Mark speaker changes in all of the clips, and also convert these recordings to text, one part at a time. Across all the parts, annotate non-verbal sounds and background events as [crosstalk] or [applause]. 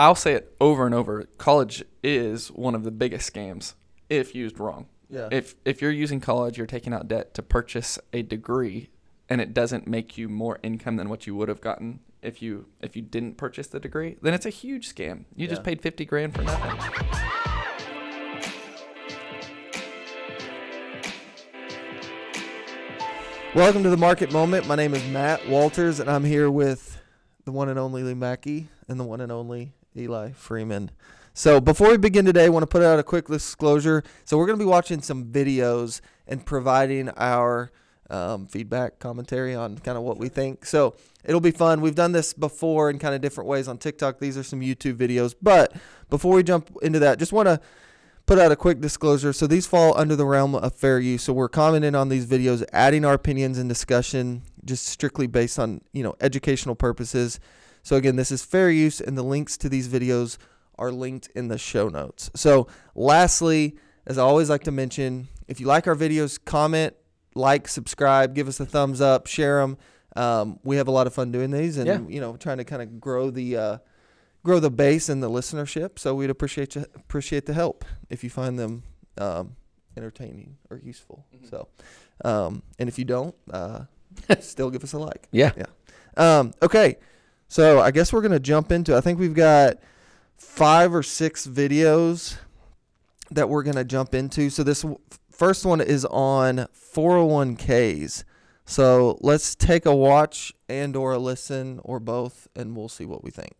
Speaker 1: I'll say it over and over. College is one of the biggest scams if used wrong.
Speaker 2: Yeah.
Speaker 1: If if you're using college, you're taking out debt to purchase a degree, and it doesn't make you more income than what you would have gotten if you if you didn't purchase the degree, then it's a huge scam. You just paid fifty grand for nothing.
Speaker 2: Welcome to the Market Moment. My name is Matt Walters, and I'm here with the one and only Lee Mackey and the one and only Eli Freeman. So, before we begin today, I want to put out a quick disclosure. So, we're going to be watching some videos and providing our um, feedback, commentary on kind of what we think. So, it'll be fun. We've done this before in kind of different ways on TikTok. These are some YouTube videos. But before we jump into that, just want to put out a quick disclosure. So these fall under the realm of fair use. So we're commenting on these videos, adding our opinions and discussion, just strictly based on you know educational purposes. So again, this is fair use, and the links to these videos are linked in the show notes. So lastly, as I always like to mention, if you like our videos, comment, like, subscribe, give us a thumbs up, share them. Um, we have a lot of fun doing these, and
Speaker 3: Yeah.
Speaker 2: you know, trying to kind of grow the uh, grow the base and the listenership. So we'd appreciate you, appreciate the help if you find them um, entertaining or useful. So, um, and if you don't, uh, [laughs] still give us a like.
Speaker 3: Yeah.
Speaker 2: Yeah. Um, okay. So I guess we're gonna jump into. I think we've got five or six videos that we're gonna jump into. So this first one is on 401ks. So let's take a watch and or a listen or both, and we'll see what we think.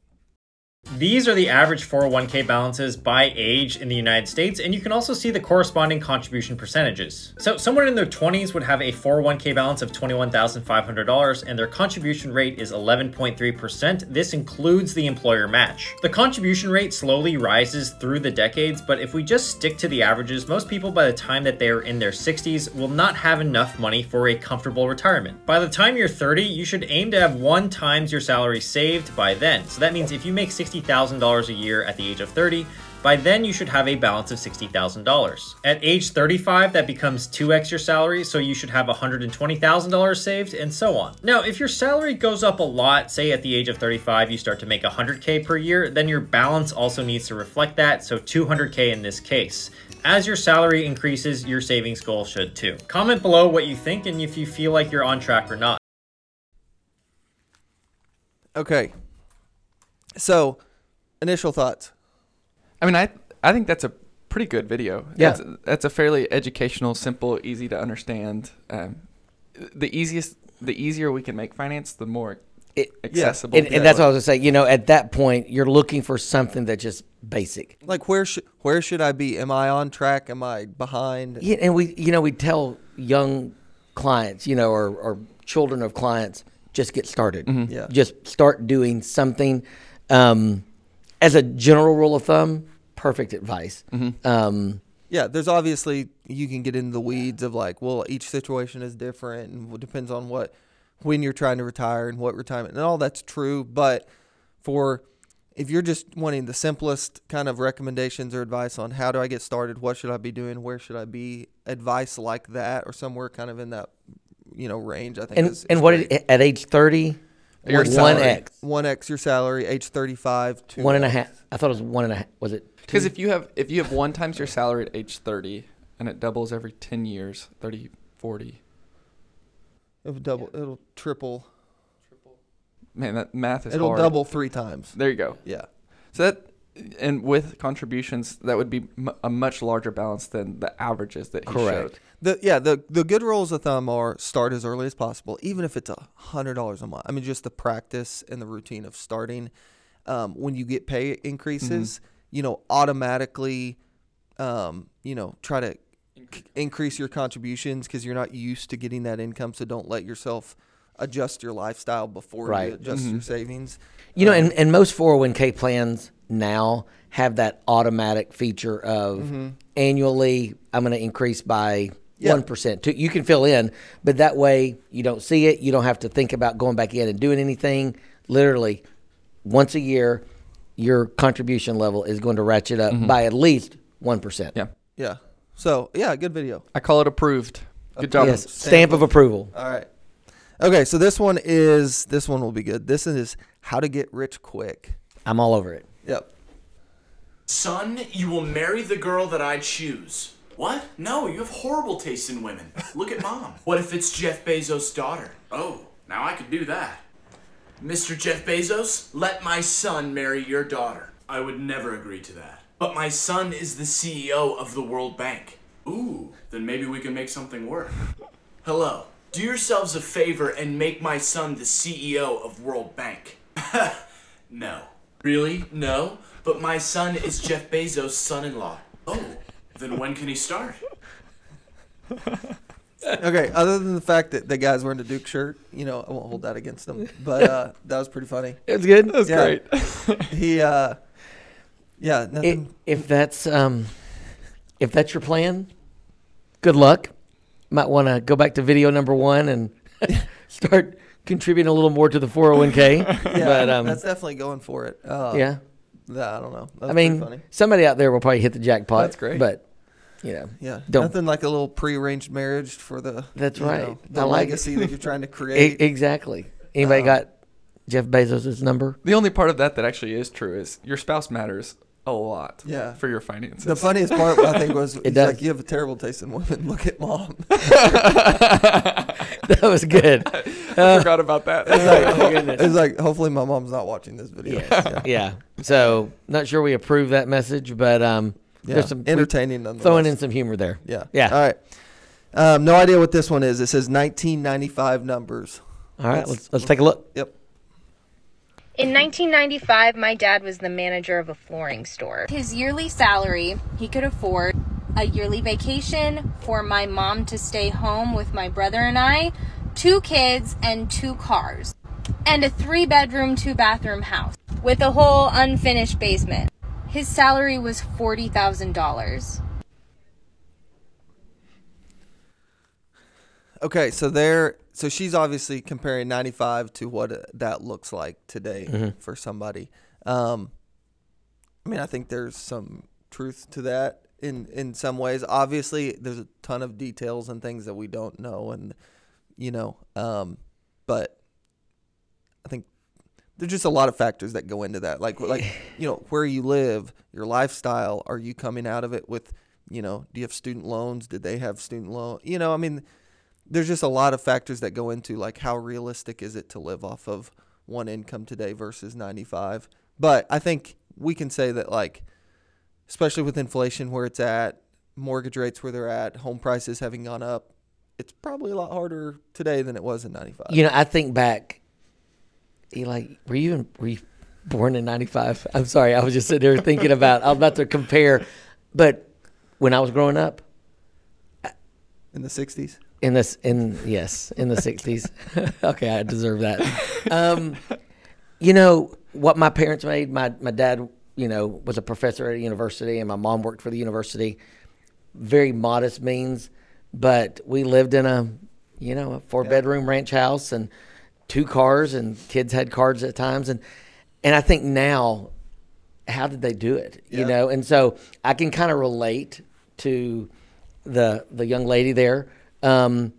Speaker 4: These are the average 401k balances by age in the United States, and you can also see the corresponding contribution percentages. So, someone in their 20s would have a 401k balance of $21,500, and their contribution rate is 11.3%. This includes the employer match. The contribution rate slowly rises through the decades, but if we just stick to the averages, most people by the time that they are in their 60s will not have enough money for a comfortable retirement. By the time you're 30, you should aim to have one times your salary saved by then. So that means if you make $60,000 a year at the age of 30, by then you should have a balance of $60,000. At age 35, that becomes 2x your salary, so you should have $120,000 saved, and so on. Now, if your salary goes up a lot, say at the age of 35 you start to make 100k per year, then your balance also needs to reflect that, so 200k in this case. As your salary increases, your savings goal should too. Comment below what you think and if you feel like you're on track or not.
Speaker 2: Okay. So, initial thoughts.
Speaker 1: I mean, I I think that's a pretty good video.
Speaker 3: Yeah.
Speaker 1: that's, that's a fairly educational, simple, easy to understand. Um, the easiest, the easier we can make finance, the more
Speaker 3: It-
Speaker 1: accessible.
Speaker 3: And, and that's what I was gonna say. You know, at that point, you're looking for something that's just basic.
Speaker 2: Like where should where should I be? Am I on track? Am I behind?
Speaker 3: Yeah, and we, you know, we tell young clients, you know, or, or children of clients, just get started.
Speaker 2: Yeah.
Speaker 3: Just start doing something. Um, as a general rule of thumb, perfect advice. Um,
Speaker 2: Yeah, there's obviously you can get into the weeds of like, well, each situation is different and it depends on what when you're trying to retire and what retirement and all that's true. But for if you're just wanting the simplest kind of recommendations or advice on how do I get started, what should I be doing, where should I be, advice like that or somewhere kind of in that you know range, I think.
Speaker 3: and
Speaker 2: is,
Speaker 3: and
Speaker 2: is
Speaker 3: what
Speaker 2: great.
Speaker 3: at age thirty,
Speaker 1: Your
Speaker 3: one
Speaker 1: salary.
Speaker 3: x,
Speaker 2: one x your salary, age thirty five, two
Speaker 3: one and a
Speaker 2: X.
Speaker 3: half. I thought it was one and a half. Was it? two?
Speaker 1: Because if you have if you have one times your salary at age 30 and it doubles every 10 years, 30, 40.
Speaker 2: It'll double. It'll triple. Triple.
Speaker 1: Man, that math is
Speaker 2: It'll
Speaker 1: hard.
Speaker 2: double three times.
Speaker 1: There you go.
Speaker 2: Yeah.
Speaker 1: So that and with contributions, that would be m- a much larger balance than the averages that he
Speaker 3: Correct.
Speaker 1: showed.
Speaker 2: The yeah the the good rules of thumb are start as early as possible, even if it's a hundred dollars a month. I mean, just the practice and the routine of starting. Um, when you get pay increases, you know, automatically, um, you know, try to c- increase your contributions because you're not used to getting that income. So don't let yourself adjust your lifestyle before you
Speaker 3: Right.
Speaker 2: adjust mm-hmm. your savings.
Speaker 3: You know,
Speaker 2: Um,
Speaker 3: and, and most 401k plans now have that automatic feature of mm-hmm. annually, I'm going to increase by
Speaker 2: Yeah.
Speaker 3: 1%. To, you can fill in, but that way you don't see it. You don't have to think about going back in and doing anything. Literally, once a year, your contribution level is going to ratchet up mm-hmm. by at least 1%.
Speaker 1: Yeah.
Speaker 2: yeah. So yeah, good video.
Speaker 1: I call it approved. Good job.
Speaker 3: Yes, stamp of approval.
Speaker 2: All right. Okay, so this one is this one will be good. This is how to get rich quick.
Speaker 3: I'm all over it.
Speaker 2: Yep.
Speaker 5: Son, you will marry the girl that I choose. What? No, you have horrible taste in women. Look at mom. [laughs] What if it's Jeff Bezos' daughter? Oh, now I could do that. Mr. Jeff Bezos, let my son marry your daughter. I would never agree to that. But my son is the CEO of the World Bank. Ooh, then maybe we can make something work. Hello. Do yourselves a favor and make my son the CEO of World Bank. [laughs] no. Really? No? But my son is Jeff Bezos' son in law. Oh, then when can he start? [laughs]
Speaker 2: Okay. Other than the fact that the guy's wearing a Duke shirt, you know, I won't hold that against him. But uh, [laughs] that was pretty funny.
Speaker 3: It was good.
Speaker 1: That's
Speaker 2: Yeah.
Speaker 1: great.
Speaker 2: He, uh, yeah,
Speaker 3: It, if that's um, if that's your plan, good luck. Might want to go back to video number one and [laughs] start contributing a little more to the 401k. [laughs]
Speaker 2: yeah,
Speaker 3: but um,
Speaker 2: that's definitely going for it. Uh,
Speaker 3: yeah,
Speaker 2: Yeah, I don't know. That's
Speaker 3: I mean,
Speaker 2: funny.
Speaker 3: somebody out there will probably hit the jackpot.
Speaker 1: That's great.
Speaker 3: But you know,
Speaker 2: Yeah,
Speaker 3: don't-
Speaker 2: nothing like a little prearranged marriage for the.
Speaker 3: That's right.
Speaker 2: know, the
Speaker 3: I like it.
Speaker 2: legacy that you're trying to [laughs] create.
Speaker 3: exactly. Anybody
Speaker 2: Um,
Speaker 3: got Jeff Bezos' number?
Speaker 1: The only part of that that actually is true is your spouse matters a lot.
Speaker 2: Yeah.
Speaker 1: For your finances.
Speaker 2: the funniest part, I think, was [laughs] he's
Speaker 3: does.
Speaker 2: like, "You have a terrible taste in women. [laughs] Look at mom." [laughs]
Speaker 3: that was good.
Speaker 1: I forgot about that.
Speaker 3: oh goodness.
Speaker 2: it's like, hopefully, my mom's not watching this video.
Speaker 3: Yeah. yeah. So not sure we approve that message, but um,
Speaker 2: Yeah.
Speaker 3: there's some we-
Speaker 2: entertaining nonetheless.
Speaker 3: throwing in some humor there.
Speaker 2: Yeah.
Speaker 3: Yeah.
Speaker 2: All right. Um, no idea what this one is. It says 1995 numbers.
Speaker 3: All right,
Speaker 2: Let's-
Speaker 3: let's let's take a look.
Speaker 2: Yep.
Speaker 6: In 1995, my dad was the manager of a flooring store. His yearly salary, he could afford a yearly vacation for my mom to stay home with my brother and I, two kids, and two cars, and a three bedroom, two bathroom house with a whole unfinished basement. His salary was $40,000.
Speaker 2: Okay, so there, so she's obviously comparing 95 to what uh, that looks like today
Speaker 3: Mm-hmm.
Speaker 2: for somebody. Um, I mean, I think there's some truth to that in in some ways. Obviously, there's a ton of details and things that we don't know, and you know, um, but I think there's just a lot of factors that go into that. Like like [sighs] you know, where you live, your lifestyle. Are you coming out of it with you know? Do you have student loans? Did they have student loan? You know, I mean there's just a lot of factors that go into like how realistic is it to live off of one income today versus 95 but i think we can say that like especially with inflation where it's at mortgage rates where they're at home prices having gone up it's probably a lot harder today than it was in 95
Speaker 3: You know, I think back. Eh, like were you in, were you born in '95? I'm sorry, I was just sitting there thinking about. I was about to compare, but when I was growing up
Speaker 2: in the 60s
Speaker 3: in this, in yes, in the '60s. [laughs] okay, I deserve that. Um, you know what my parents made. My my dad, you know, was a professor at a university, and my mom worked for the university. Very modest means, but we lived in a, you know, a four bedroom ranch house and two cars, and kids had cars at times, and and I think now, how did they do it? You
Speaker 2: Yeah.
Speaker 3: know, and so I can kind of relate to the the young lady there. Um,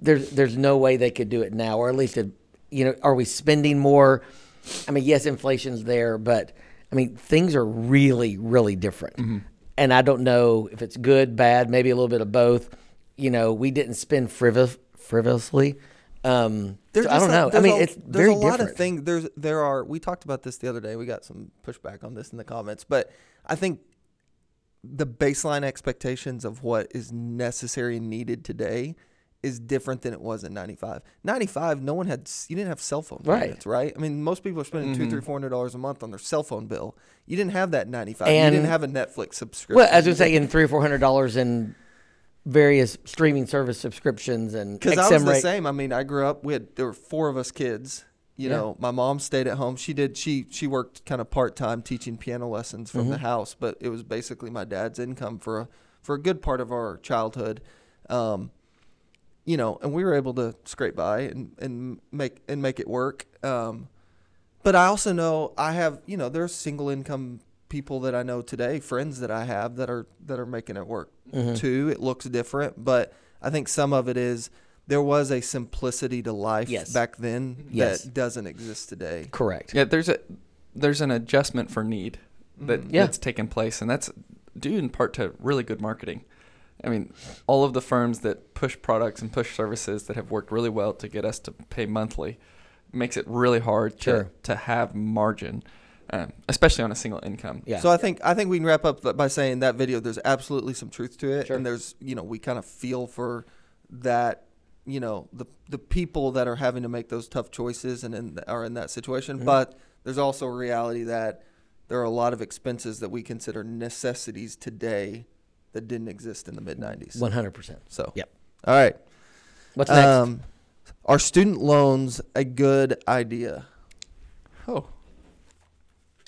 Speaker 3: there's there's no way they could do it now, or at least, it, you know, are we spending more? I mean, yes, inflation's there, but I mean, things are really, really different. And I don't know if it's good, bad, maybe a little bit of both. You know, we didn't spend frivol- frivolously. Um, so I don't
Speaker 2: a-
Speaker 3: know. I mean,
Speaker 2: a,
Speaker 3: it's
Speaker 2: there's
Speaker 3: very
Speaker 2: a lot
Speaker 3: different.
Speaker 2: of things. There's there are. We talked about this the other day. We got some pushback on this in the comments, but I think the baseline expectations of what is necessary and needed today is different than it was in 95 95 no one had you didn't have cell phone
Speaker 3: Right.
Speaker 2: payments, right i mean most people are spending two three mm-hmm. four hundred dollars a month on their cell phone bill you didn't have that in 95
Speaker 3: And-
Speaker 2: you didn't have a netflix subscription
Speaker 3: well, as I was saying, three or four hundred dollars in various streaming service subscriptions and
Speaker 2: Because I was the same. I mean, I grew up. We had there were four of us kids. You
Speaker 3: Yeah.
Speaker 2: know, my mom stayed at home. She did. She she worked kind of part time teaching piano lessons from
Speaker 3: Mm-hmm.
Speaker 2: the house, but it was basically my dad's income for a for a good part of our childhood. Um, you know, and we were able to scrape by and, and make and make it work. Um, but I also know I have you know there's single income people that I know today, friends that I have that are that are making it work
Speaker 3: Mm-hmm.
Speaker 2: too. It looks different, but I think some of it is there was a simplicity to life
Speaker 3: Yes.
Speaker 2: back then
Speaker 3: Yes.
Speaker 2: that doesn't exist today.
Speaker 3: Correct.
Speaker 1: Yeah, there's a there's an adjustment for need that
Speaker 3: Yeah.
Speaker 1: that's taken place, and that's due in part to really good marketing. I mean, all of the firms that push products and push services that have worked really well to get us to pay monthly makes it really hard
Speaker 3: Sure.
Speaker 1: to, to have margin, um, especially on a single income.
Speaker 3: Yeah.
Speaker 2: So I think I think we can wrap up by saying that video. There's absolutely some truth to it,
Speaker 3: Sure.
Speaker 2: and there's you know we kind of feel for that you know the the people that are having to make those tough choices and in, are in that
Speaker 3: Mm-hmm.
Speaker 2: situation. But there's also a reality that there are a lot of expenses that we consider necessities today that didn't exist in the mid '90s.
Speaker 3: One hundred percent.
Speaker 2: So
Speaker 3: Yep.
Speaker 2: all right.
Speaker 3: What's next?
Speaker 2: Um, are student loans a good idea?
Speaker 1: Oh,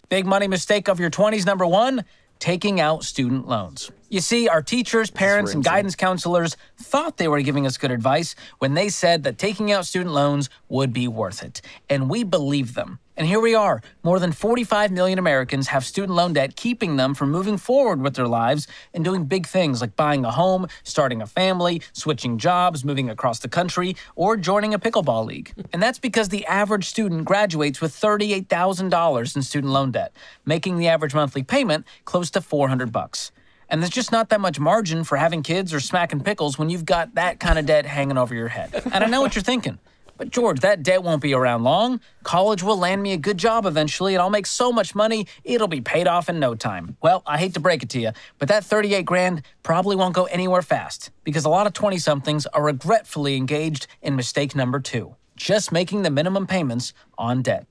Speaker 7: Big money mistake of your 20s, number one, taking out student loans. You see, our teachers, parents, and guidance counselors thought they were giving us good advice when they said that taking out student loans would be worth it. And we believed them. And here we are. More than 45 million Americans have student loan debt, keeping them from moving forward with their lives and doing big things like buying a home, starting a family, switching jobs, moving across the country, or joining a pickleball league. [laughs] And that's because the average student graduates with $38,000 in student loan debt, making the average monthly payment close to 400 bucks. And there's just not that much margin for having kids or smacking pickles when you've got that kind of debt hanging over your head. And I know what you're thinking. But George, that debt won't be around long. College will land me a good job eventually, and I'll make so much money, it'll be paid off in no time. Well, I hate to break it to you, but that 38 grand probably won't go anywhere fast because a lot of 20 somethings are regretfully engaged in mistake number two just making the minimum payments on debt.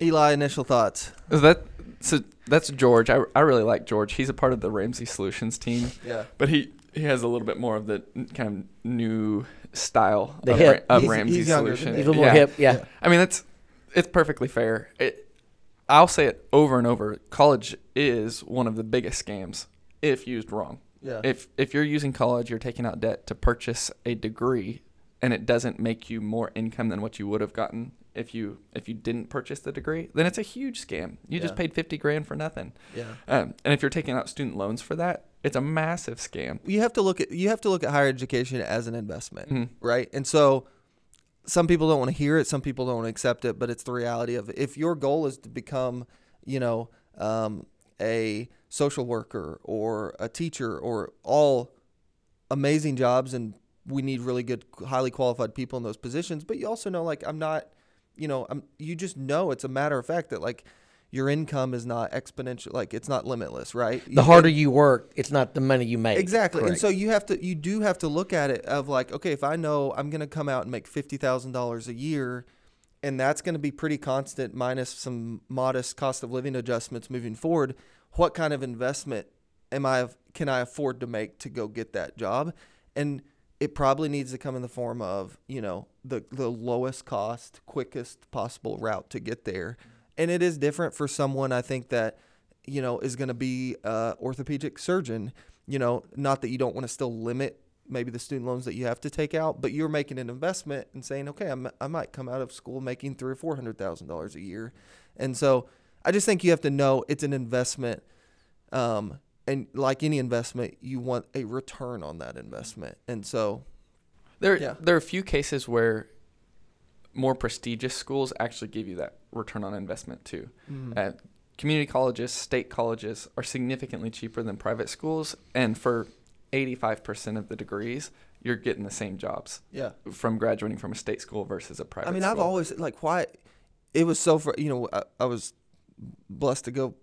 Speaker 2: Eli, initial thoughts.
Speaker 1: Is that so? That's George. I, I really like George. He's a part of the Ramsey Solutions team.
Speaker 2: Yeah.
Speaker 1: But he he has a little bit more of the kind of new style
Speaker 3: The
Speaker 1: of,
Speaker 3: hip.
Speaker 1: Ra- of
Speaker 2: He's-
Speaker 1: Ramsey
Speaker 2: he's younger than
Speaker 3: He's a little more hip. Yeah.
Speaker 1: I mean, that's it's perfectly fair. It, I'll say it over and over. College is one of the biggest scams if used wrong.
Speaker 2: Yeah.
Speaker 1: If if you're using college, you're taking out debt to purchase a degree, and it doesn't make you more income than what you would have gotten if you if you didn't purchase the degree. Then it's a huge scam. You just paid fifty grand for nothing.
Speaker 2: Yeah.
Speaker 1: Um, and if you're taking out student loans for that, it's a massive scam.
Speaker 2: you have to look at you have to look at higher education as an investment,
Speaker 1: Mhm.
Speaker 2: right? And so some people don't want to hear it, some people don't want to accept it, but it's the reality of it. if your goal is to become, you know, um, a social worker or a teacher or all amazing jobs and we need really good highly qualified people in those positions, but you also know like I'm not, you know, I'm you just know it's a matter of fact that like your income is not exponential like it's not limitless, right?
Speaker 3: The harder you work, it's not the money you make.
Speaker 2: Exactly. And so you have to you do have to look at it of like, okay, if I know I'm gonna come out and make fifty thousand dollars a year and that's gonna be pretty constant minus some modest cost of living adjustments moving forward, what kind of investment am I can I afford to make to go get that job? And it probably needs to come in the form of, you know, the the lowest cost, quickest possible route to get there. And it is different for someone I think that you know, is going to be a orthopedic surgeon. You know, not that you don't want to still limit maybe the student loans that you have to take out, but you're making an investment and saying, okay, I'm, I might come out of school making three or four hundred thousand dollars a year, and so I just think you have to know it's an investment, um, and like any investment, you want a return on that investment, and so
Speaker 1: There,
Speaker 2: Yeah.
Speaker 1: there are a few cases where more prestigious schools actually give you that return on investment too. Uh, community colleges, state colleges are significantly cheaper than private schools, and for 85% of the degrees, you're getting the same jobs
Speaker 2: yeah.
Speaker 1: from graduating from a state school versus a private. School.
Speaker 2: I mean, I've always like why it was so for you know I, I was blessed to go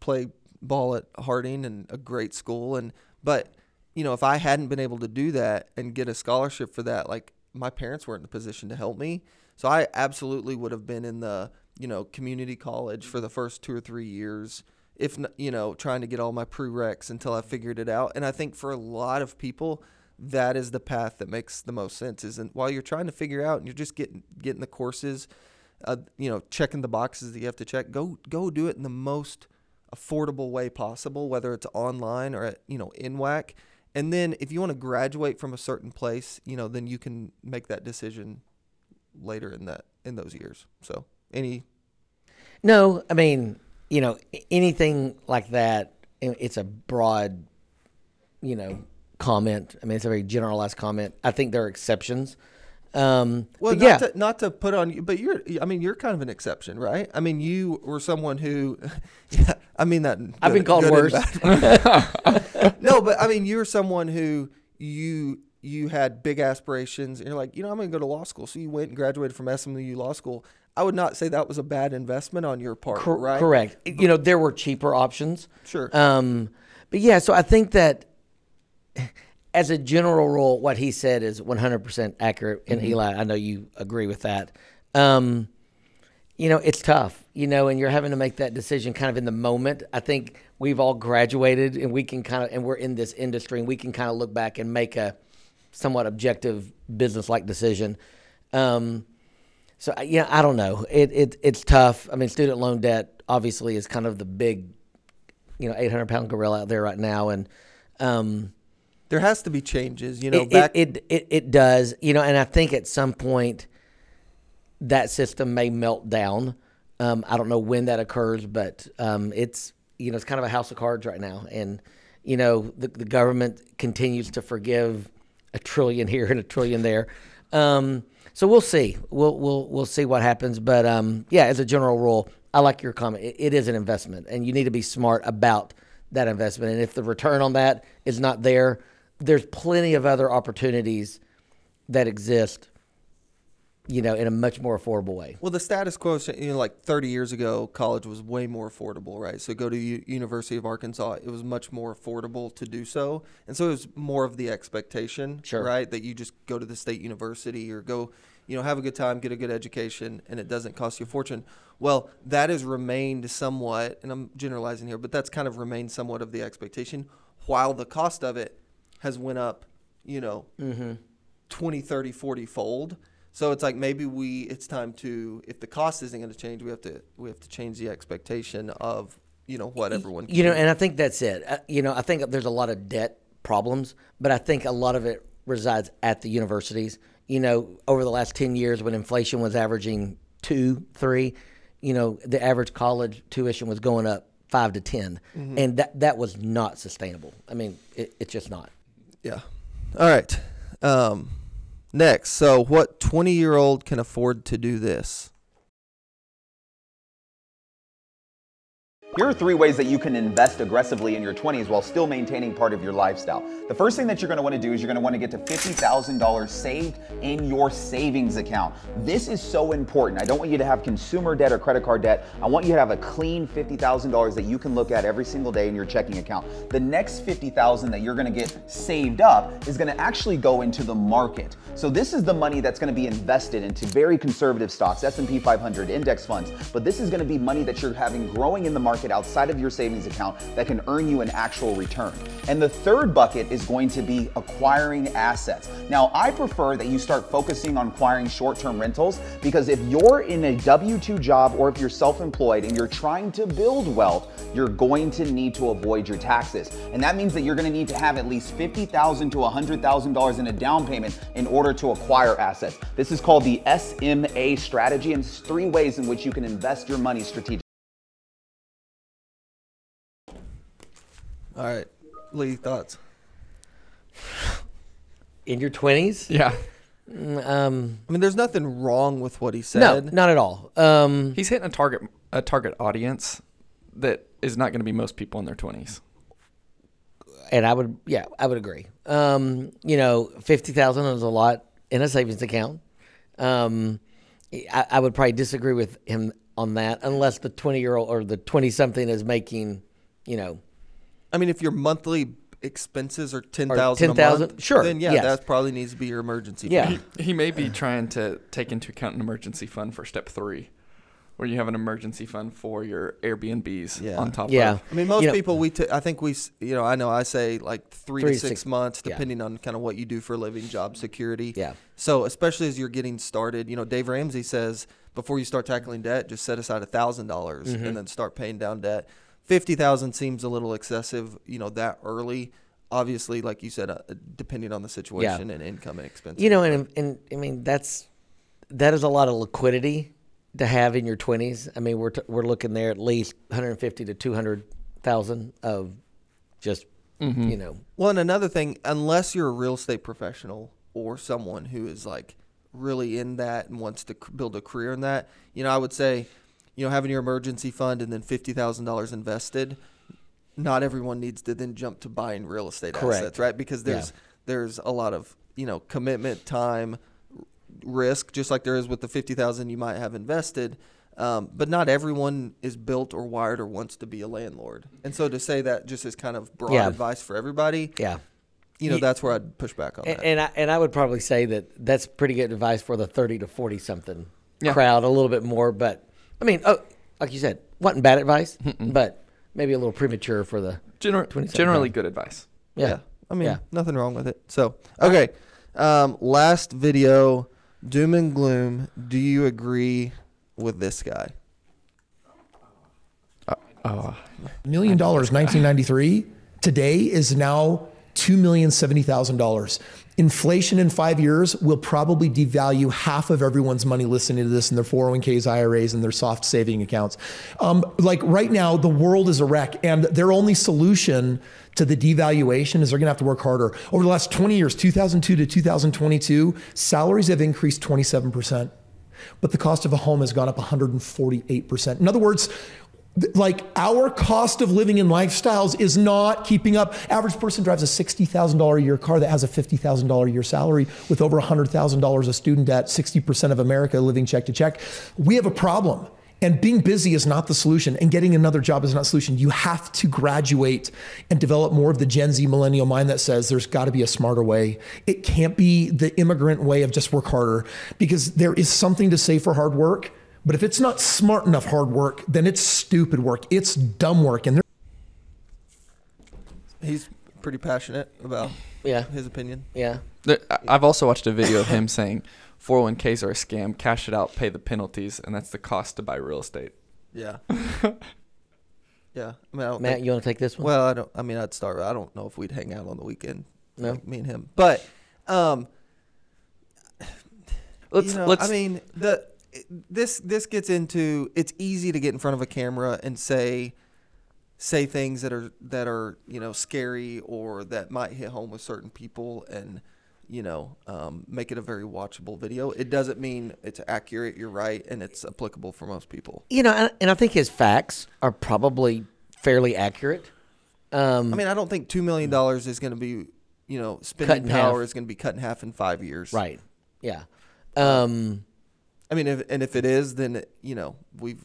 Speaker 2: play ball at Harding and a great school and but you know if I hadn't been able to do that and get a scholarship for that like my parents weren't in a position to help me. So I absolutely would have been in the you know community college for the first two or three years if you know trying to get all my prereqs until I figured it out. And I think for a lot of people that is the path that makes the most sense is and while you're trying to figure out and you're just getting getting the courses uh, you know checking the boxes that you have to check go go do it in the most affordable way possible whether it's online or at you know NWACC. and then if you want to graduate from a certain place you know then you can make that decision later in that in those years so any
Speaker 3: No, I mean, you know, anything like that, it's a broad, you know, comment. I mean, it's a very generalized comment. I think there are exceptions. Um,
Speaker 2: Well, not
Speaker 3: yeah,
Speaker 2: to not to put on you, but you're. I mean, you're kind of an exception, right? I mean, you were someone who. [laughs] Yeah, I mean that. in
Speaker 3: I've been called worse. [laughs]
Speaker 2: no, but I mean, you're someone who you you had big aspirations, and you're like, you know, I'm going to go to law school. So you went and graduated from SMU Law School. I would not say that was a bad investment on your part,
Speaker 3: Cor-
Speaker 2: right?
Speaker 3: Correct. You know, there were cheaper options.
Speaker 2: Sure.
Speaker 3: Um, but yeah, so I think that as a general rule, what he said is 100% accurate. And
Speaker 2: Mm-hmm.
Speaker 3: Eli, I know you agree with that. Um, you know, it's tough, you know, and you're having to make that decision kind of in the moment. I think we've all graduated and we can kind of, and we're in this industry and we can kind of look back and make a somewhat objective business like decision. Um, so yeah, I don't know. It, it it's tough. I mean, student loan debt obviously is kind of the big, you know, eight hundred pound gorilla out there right now, and um,
Speaker 2: There has to be changes, you know.
Speaker 3: it,
Speaker 2: back
Speaker 3: it, it it it does, you know, and I think at some point that system may melt down. Um, I don't know when that occurs, but um, it's you know it's kind of a house of cards right now, and you know the, the government continues to forgive a trillion here and a trillion there. Um, so we'll see. We'll we'll we'll see what happens. But um, yeah, as a general rule, I like your comment. It, it is an investment, and you need to be smart about that investment. And if the return on that is not there, there's plenty of other opportunities that exist. You know, in a much more affordable way.
Speaker 2: Well, the status quo, you know, like 30 years ago, college was way more affordable, right? So go to U- University of Arkansas, it was much more affordable to do so, and so it was more of the expectation,
Speaker 3: Sure.
Speaker 2: right? That you just go to the state university or go, you know, have a good time, get a good education, and it doesn't cost you a fortune. Well, that has remained somewhat, and I'm generalizing here, but that's kind of remained somewhat of the expectation, while the cost of it has went up, you know, 20, 30, 40 fold. So it's like maybe we it's time to if the cost isn't going to change, we have to we have to change the expectation of you know what everyone. Can
Speaker 3: You know,
Speaker 2: do.
Speaker 3: and I think that's it. Uh, you know, I think there's a lot of debt problems, but I think a lot of it resides at the universities. You know, over the last 10 years when inflation was averaging two, three, you know, the average college tuition was going up five to 10. And that, that was not sustainable. I mean, it, it's just not.
Speaker 2: Yeah. All right. Um, next, so what twenty year old can afford to do this?
Speaker 8: Here are three ways that you can invest aggressively in your 20s while still maintaining part of your lifestyle. The first thing that you're gonna wanna do is you're gonna wanna get to $50,000 saved in your savings account. This is so important. I don't want you to have consumer debt or credit card debt. I want you to have a clean $50,000 that you can look at every single day in your checking account. The next $50,000 that you're gonna get saved up is gonna actually go into the market. So this is the money that's gonna be invested into very conservative stocks, S&P 500, index funds, but this is gonna be money that you're having growing in the market outside of your savings account that can earn you an actual return. And the third bucket is going to be acquiring assets. Now, I prefer that you start focusing on acquiring short-term rentals because if you're in a W2 job or if you're self-employed and you're trying to build wealth, you're going to need to avoid your taxes. And that means that you're going to need to have at least $50,000 to $100,000 in a down payment in order to acquire assets. This is called the SMA strategy and it's three ways in which you can invest your money strategically.
Speaker 2: All right, Lee, thoughts?
Speaker 3: In your 20s?
Speaker 1: Yeah.
Speaker 3: Um,
Speaker 2: I mean, there's nothing wrong with what he said.
Speaker 3: no,
Speaker 2: said.
Speaker 3: not at all. Um,
Speaker 1: He's hitting a target a target audience that is not going to be most people in their 20s.
Speaker 3: and I would, yeah, I would agree. Um, you know, fifty thousand is a lot in a savings account. Um, I, I would probably disagree with him on that, unless the twenty year old or the twenty something is making, you know,
Speaker 2: I mean, if your monthly expenses are ten
Speaker 3: Or
Speaker 2: thousand,
Speaker 3: 10,000, sure,
Speaker 2: then yeah,
Speaker 3: yes.
Speaker 2: that probably needs to be your emergency.
Speaker 3: Yeah.
Speaker 2: fund.
Speaker 1: He may be trying to take into account an emergency fund for step three, where you have an emergency fund for your Airbnbs
Speaker 2: Yeah.
Speaker 1: on top
Speaker 3: Yeah.
Speaker 1: of.
Speaker 2: I mean, most
Speaker 3: You know-
Speaker 2: people we t- I think we you know I know I say like three,
Speaker 3: Three
Speaker 2: to
Speaker 3: to
Speaker 2: six,
Speaker 3: six-
Speaker 2: months
Speaker 3: yeah.
Speaker 2: depending on kind of what you do for a living, job security.
Speaker 3: Yeah.
Speaker 2: So especially as you're getting started, you know, Dave Ramsey says before you start tackling debt, just set aside a thousand dollars
Speaker 3: Mm-hmm.
Speaker 2: and then start paying down debt. Fifty thousand seems a little excessive, you know, that early. Obviously, like you said, uh, depending on the situation and income and expenses.
Speaker 3: you know, and and I mean that's that is a lot of liquidity to have in your twenties. I mean, we're t- we're looking there at least one hundred fifty to two hundred thousand of just
Speaker 2: Mm-hmm.
Speaker 3: you know
Speaker 2: Well, and another thing, unless you're a real estate professional or someone who is like really in that and wants to c- build a career in that, you know, I would say, you know, having your emergency fund and then fifty thousand dollars invested. Not everyone needs to then jump to buying real estate
Speaker 3: Correct.
Speaker 2: assets, right? Because
Speaker 3: Yeah.
Speaker 2: there's there's a lot of you know commitment, time, risk, just like there is with the fifty thousand you might have invested. Um, but not everyone is built or wired or wants to be a landlord. And so to say that just is kind of broad
Speaker 3: Yeah.
Speaker 2: advice for everybody,
Speaker 3: Yeah.
Speaker 2: you know, that's where I'd push back on
Speaker 3: And,
Speaker 2: that.
Speaker 3: and I and I would probably say that that's pretty good advice for the thirty to forty something
Speaker 1: Yeah.
Speaker 3: crowd, a little bit more. But I mean, oh, like you said, wasn't bad advice, but maybe a little premature for the
Speaker 1: Gener-
Speaker 3: 27
Speaker 1: generally good advice.
Speaker 3: yeah.
Speaker 2: yeah. I mean,
Speaker 3: Yeah.
Speaker 2: nothing wrong with it. So, okay. Um, last video, doom and gloom. Do you agree with this guy?
Speaker 9: million dollars 1993 today is now two million seventy thousand dollars. Inflation in five years will probably devalue half of everyone's money listening to this in their 401ks iras and their soft saving accounts. Um, like right now the world is a wreck and their only solution to the devaluation is they're to have to work harder. Over the last 20 years 2002 to 2022 salaries have increased 27% but the cost of a home has gone up 148%. In other words, like our cost of living and lifestyles is not keeping up. Average person drives a $60,000 a year car that has a $50,000 a year salary with over $100,000 of student debt, 60% of America living check to check. We have a problem. And being busy is not the solution, and getting another job is not solution. You have to graduate and develop more of the Gen Z millennial mind that says there's got to be a smarter way. It can't be the immigrant way of just work harder, because there is something to say for hard work. But if it's not smart enough hard work, then it's stupid work. It's dumb work. And there
Speaker 2: He's pretty passionate about
Speaker 3: Yeah.
Speaker 2: his opinion.
Speaker 3: Yeah.
Speaker 1: There- I- I've also watched a video of him [laughs] saying 401ks are a scam. Cash it out, pay the penalties, and that's the cost to buy real estate.
Speaker 2: Yeah. [laughs] yeah. I mean, I
Speaker 3: Matt,
Speaker 2: think-
Speaker 3: you want to take this one?
Speaker 2: Well, I don't. I mean, I'd start. I don't know if we'd hang out on the weekend.
Speaker 3: No?
Speaker 2: like me and him. But, um, [sighs]
Speaker 1: Let's
Speaker 2: you know,
Speaker 1: let's.
Speaker 2: I mean, the this this gets into. It's easy to get in front of a camera and say say things that are that are you know scary or that might hit home with certain people and you know um, make it a very watchable video. It doesn't mean it's accurate. You're right, and it's applicable for most people.
Speaker 3: you know, and, and I think his facts are probably fairly accurate. Um,
Speaker 2: I mean, I don't think two million dollars is going to be, you know, spending power
Speaker 3: half.
Speaker 2: is going to be cut in half in five years.
Speaker 3: right. Yeah. Um,
Speaker 2: I mean, if, and if it is, then you know we've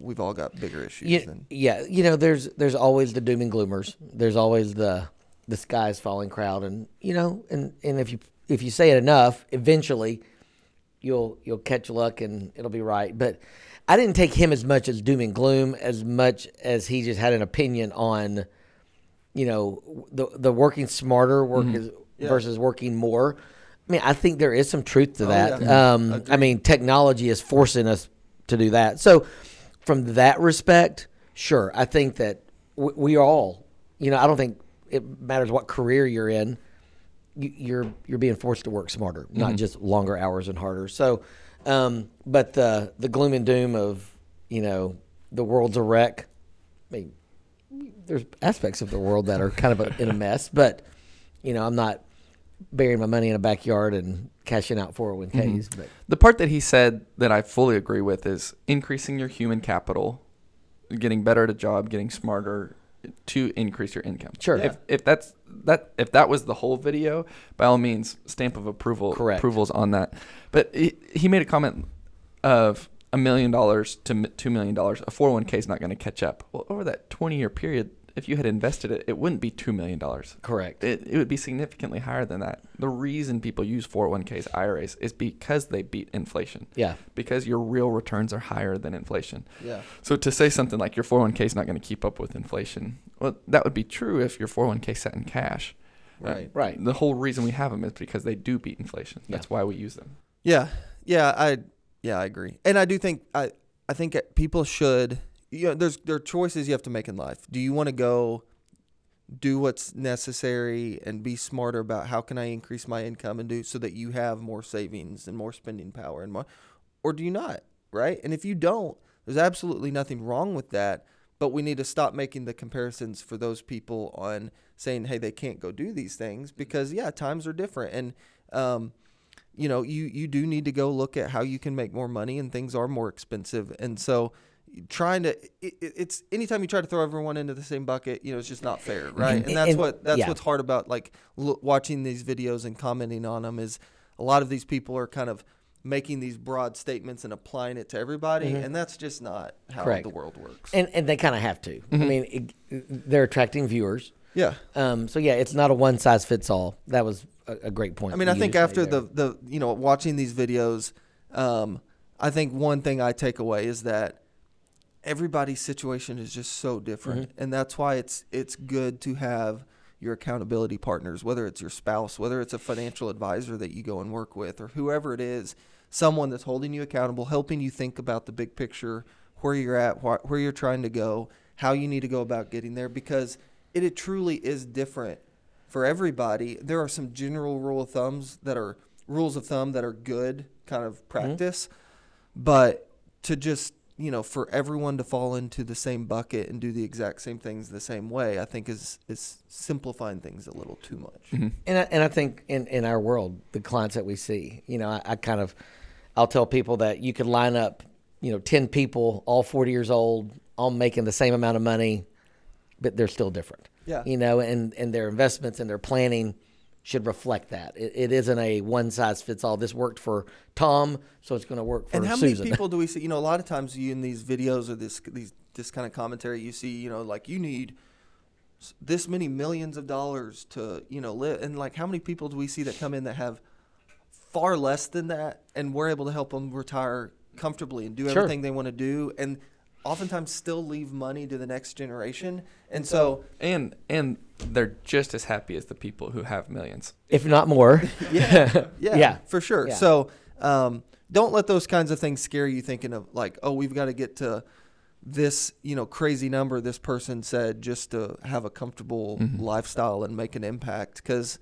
Speaker 2: we've all got bigger issues.
Speaker 3: Yeah,
Speaker 2: than,
Speaker 3: yeah, you know, there's there's always the doom and gloomers. There's always the the sky's falling crowd, and you know, and and if you if you say it enough, eventually you'll you'll catch luck and it'll be right. But I didn't take him as much as doom and gloom as much as he just had an opinion on, you know, the the working smarter work mm-hmm. is, versus working more. I mean, I think there is some truth to that.
Speaker 2: yeah.
Speaker 3: Um, I mean, technology is forcing us to do that. So, from that respect, sure, I think that w- we all, you know, I don't think it matters what career you're in. You, you're you're being forced to work smarter, not just longer hours and harder. So, um, but the the gloom and doom of you know the world's a wreck. I mean, there's aspects of the world that are kind of a, in a mess, but you know, I'm not burying my money in a backyard and cashing out 401ks. Mm-hmm. But
Speaker 1: The part that he said that I fully agree with is increasing your human capital, getting better at a job, getting smarter to increase your income.
Speaker 3: Sure.
Speaker 1: If if that's that if that was the whole video, by all means, stamp of approval
Speaker 3: Correct.
Speaker 1: approvals on that. But he, he made a comment of a million dollars to two million dollars. A 401k is not going to catch up. Well, over that 20 year period, if you had invested it, it wouldn't be two million dollars.
Speaker 3: correct.
Speaker 1: It, it would be significantly higher than that. The reason people use 401ks, IRAs, is because they beat inflation.
Speaker 3: Yeah.
Speaker 1: Because your real returns are higher than inflation.
Speaker 2: Yeah.
Speaker 1: So to say something like your 401k is not going to keep up with inflation, well, that would be true if your 401k sat in cash. Uh,
Speaker 2: Right.
Speaker 3: Right.
Speaker 1: The whole reason we have them is because they do beat inflation. That's why we use them.
Speaker 2: Yeah, yeah, I yeah I agree, and I do think I I think people should you know there's there are choices you have to make in life. Do you want to go do what's necessary and be smarter about how can I increase my income and do so that you have more savings and more spending power and more, or do you not? Right, and if you don't, there's absolutely nothing wrong with that. But we need to stop making the comparisons for those people on saying, hey, they can't go do these things because yeah, times are different and. Um, you know, you you do need to go look at how you can make more money, and things are more expensive, and so trying to it, it's anytime you try to throw everyone into the same bucket you know it's just not fair right and, that's what that's
Speaker 3: yeah.
Speaker 2: what's hard about like l- watching these videos and commenting on them is a lot of these people are kind of making these broad statements and applying it to everybody and that's just not how
Speaker 3: Correct.
Speaker 2: the world works
Speaker 3: and and they kind of have to. I mean, it, they're attracting viewers.
Speaker 2: yeah
Speaker 3: Um, so yeah, it's not a one size fits all. That was a, a great point.
Speaker 2: I mean, I think after the the you know watching these videos, um, I think one thing I take away is that everybody's situation is just so different,
Speaker 3: Mm-hmm.
Speaker 2: and that's why it's it's good to have your accountability partners, whether it's your spouse, whether it's a financial advisor that you go and work with, or whoever it is, someone that's holding you accountable, helping you think about the big picture, where you're at, wh- where you're trying to go, how you need to go about getting there, because it, it truly is different for everybody. There are some general rule of thumbs that are rules of thumb that are good kind of practice, but to just you know for everyone to fall into the same bucket and do the exact same things the same way, I think is is simplifying things a little too much. Mm-hmm.
Speaker 3: And I, and I think in, in our world, the clients that we see, you know, I, I kind of, I'll tell people that you could line up, you know, 10 people, all 40 years old, all making the same amount of money, but they're still different.
Speaker 2: Yeah.
Speaker 3: You know, and, and their investments and their planning should reflect that. It, it isn't a one size fits all. This worked for Tom, so it's going to work for Susan.
Speaker 2: and how
Speaker 3: Susan.
Speaker 2: many people [laughs] do we see? You know, a lot of times you in these videos or this these this kind of commentary, you see, you know, like you need this many millions of dollars to you know live, and like how many people do we see that come in that have far less than that, and we're able to help them retire comfortably and do
Speaker 3: Sure.
Speaker 2: everything they want to do, and oftentimes still leave money to the next generation, and so.
Speaker 1: and and they're just as happy as the people who have millions.
Speaker 3: if not more. [laughs]
Speaker 2: yeah, [laughs] yeah,
Speaker 3: Yeah.
Speaker 2: for sure.
Speaker 3: Yeah.
Speaker 2: So um, don't let those kinds of things scare you, thinking of like, oh, we've got to get to this, you know, crazy number this person said just to have a comfortable
Speaker 3: Mm-hmm.
Speaker 2: lifestyle and make an impact, because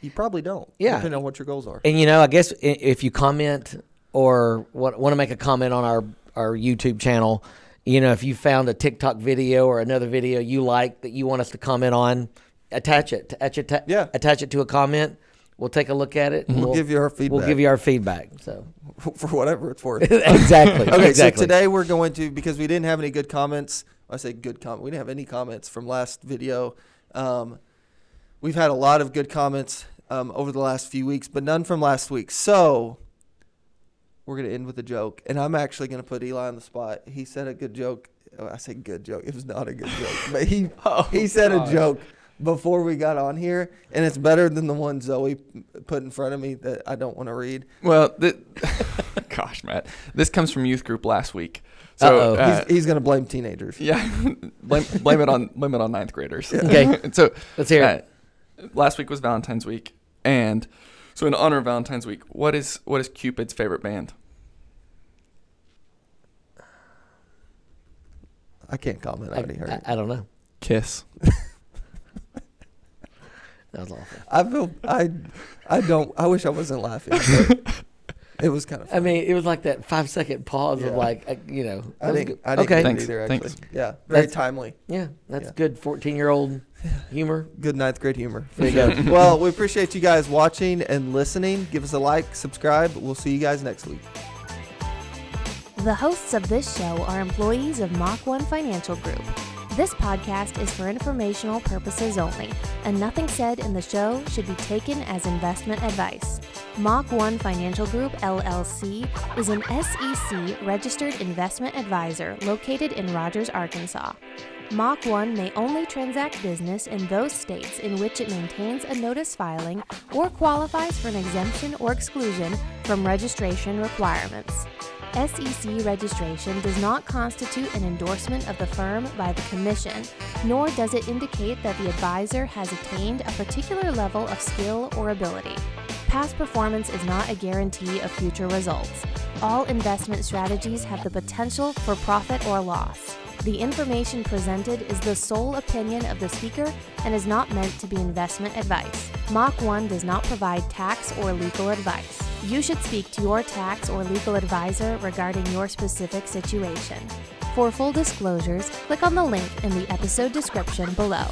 Speaker 2: you probably don't.
Speaker 3: Yeah.
Speaker 2: depending on what your goals are.
Speaker 3: And you know, I guess if you comment or want, want to make a comment on our our YouTube channel, you know, if you found a TikTok video or another video you like that you want us to comment on, attach it. Attach it.
Speaker 2: Yeah.
Speaker 3: Attach it to a comment. We'll take a look at it. and
Speaker 2: We'll give you our feedback.
Speaker 3: We'll give you our feedback. So [laughs]
Speaker 2: for whatever it's worth. [laughs]
Speaker 3: exactly. [laughs]
Speaker 2: Okay,
Speaker 3: exactly.
Speaker 2: so today we're going to because we didn't have any good comments. I say good comment. We didn't have any comments from last video. Um, we've had a lot of good comments um, over the last few weeks, but none from last week. So we're gonna end with a joke, and I'm actually gonna put Eli on the spot. He said a good joke. Oh, I say good joke. It was not a good joke, but he [laughs] oh, he said a joke before we got on here, and it's better than the one Zoe put in front of me that I don't want to read.
Speaker 1: Well, th- [laughs] gosh, Matt, this comes from youth group last week. So
Speaker 3: Uh-oh.
Speaker 1: uh,
Speaker 2: He's, he's gonna blame teenagers.
Speaker 1: yeah, [laughs] blame, blame it on blame it on ninth graders.
Speaker 3: Okay.
Speaker 1: so
Speaker 3: Let's hear it.
Speaker 1: uh, last week was Valentine's week, and so in honor of Valentine's week, what is what is Cupid's favorite band?
Speaker 2: I can't comment. I
Speaker 3: I,
Speaker 2: already heard
Speaker 3: I,
Speaker 2: it.
Speaker 3: I don't know.
Speaker 1: Kiss. [laughs]
Speaker 3: That was awful.
Speaker 2: I feel I I don't I wish I wasn't laughing. [laughs] but it was kind of
Speaker 3: I mean, it was like that five second pause
Speaker 2: Yeah.
Speaker 3: of like, uh, you know.
Speaker 2: I
Speaker 3: that was
Speaker 2: didn't
Speaker 3: good.
Speaker 2: I didn't
Speaker 3: okay.
Speaker 2: get
Speaker 1: Thanks,
Speaker 2: either actually.
Speaker 1: thanks.
Speaker 2: Yeah, very
Speaker 3: That's-
Speaker 2: timely.
Speaker 3: Yeah, that's
Speaker 2: Yeah.
Speaker 3: good. Fourteen year old humor. [laughs]
Speaker 2: Good ninth grade humor.
Speaker 3: There you go. [laughs]
Speaker 2: well, we appreciate you guys watching and listening. Give us a like, subscribe. We'll see you guys next week.
Speaker 6: The hosts of this show are employees of Mach 1 Financial Group. This podcast is for informational purposes only, and nothing said in the show should be taken as investment advice. Mach 1 Financial Group LLC is an SEC registered investment advisor located in Rogers, Arkansas. Mach 1 may only transact business in those states in which it maintains a notice filing or qualifies for an exemption or exclusion from registration requirements. SEC registration does not constitute an endorsement of the firm by the Commission, nor does it indicate that the advisor has attained a particular level of skill or ability. Past performance is not a guarantee of future results. All investment strategies have the potential for profit or loss. The information presented is the sole opinion of the speaker and is not meant to be investment advice. Mach 1 does not provide tax or legal advice. You should speak to your tax or legal advisor regarding your specific situation. For full disclosures, click on the link in the episode description below.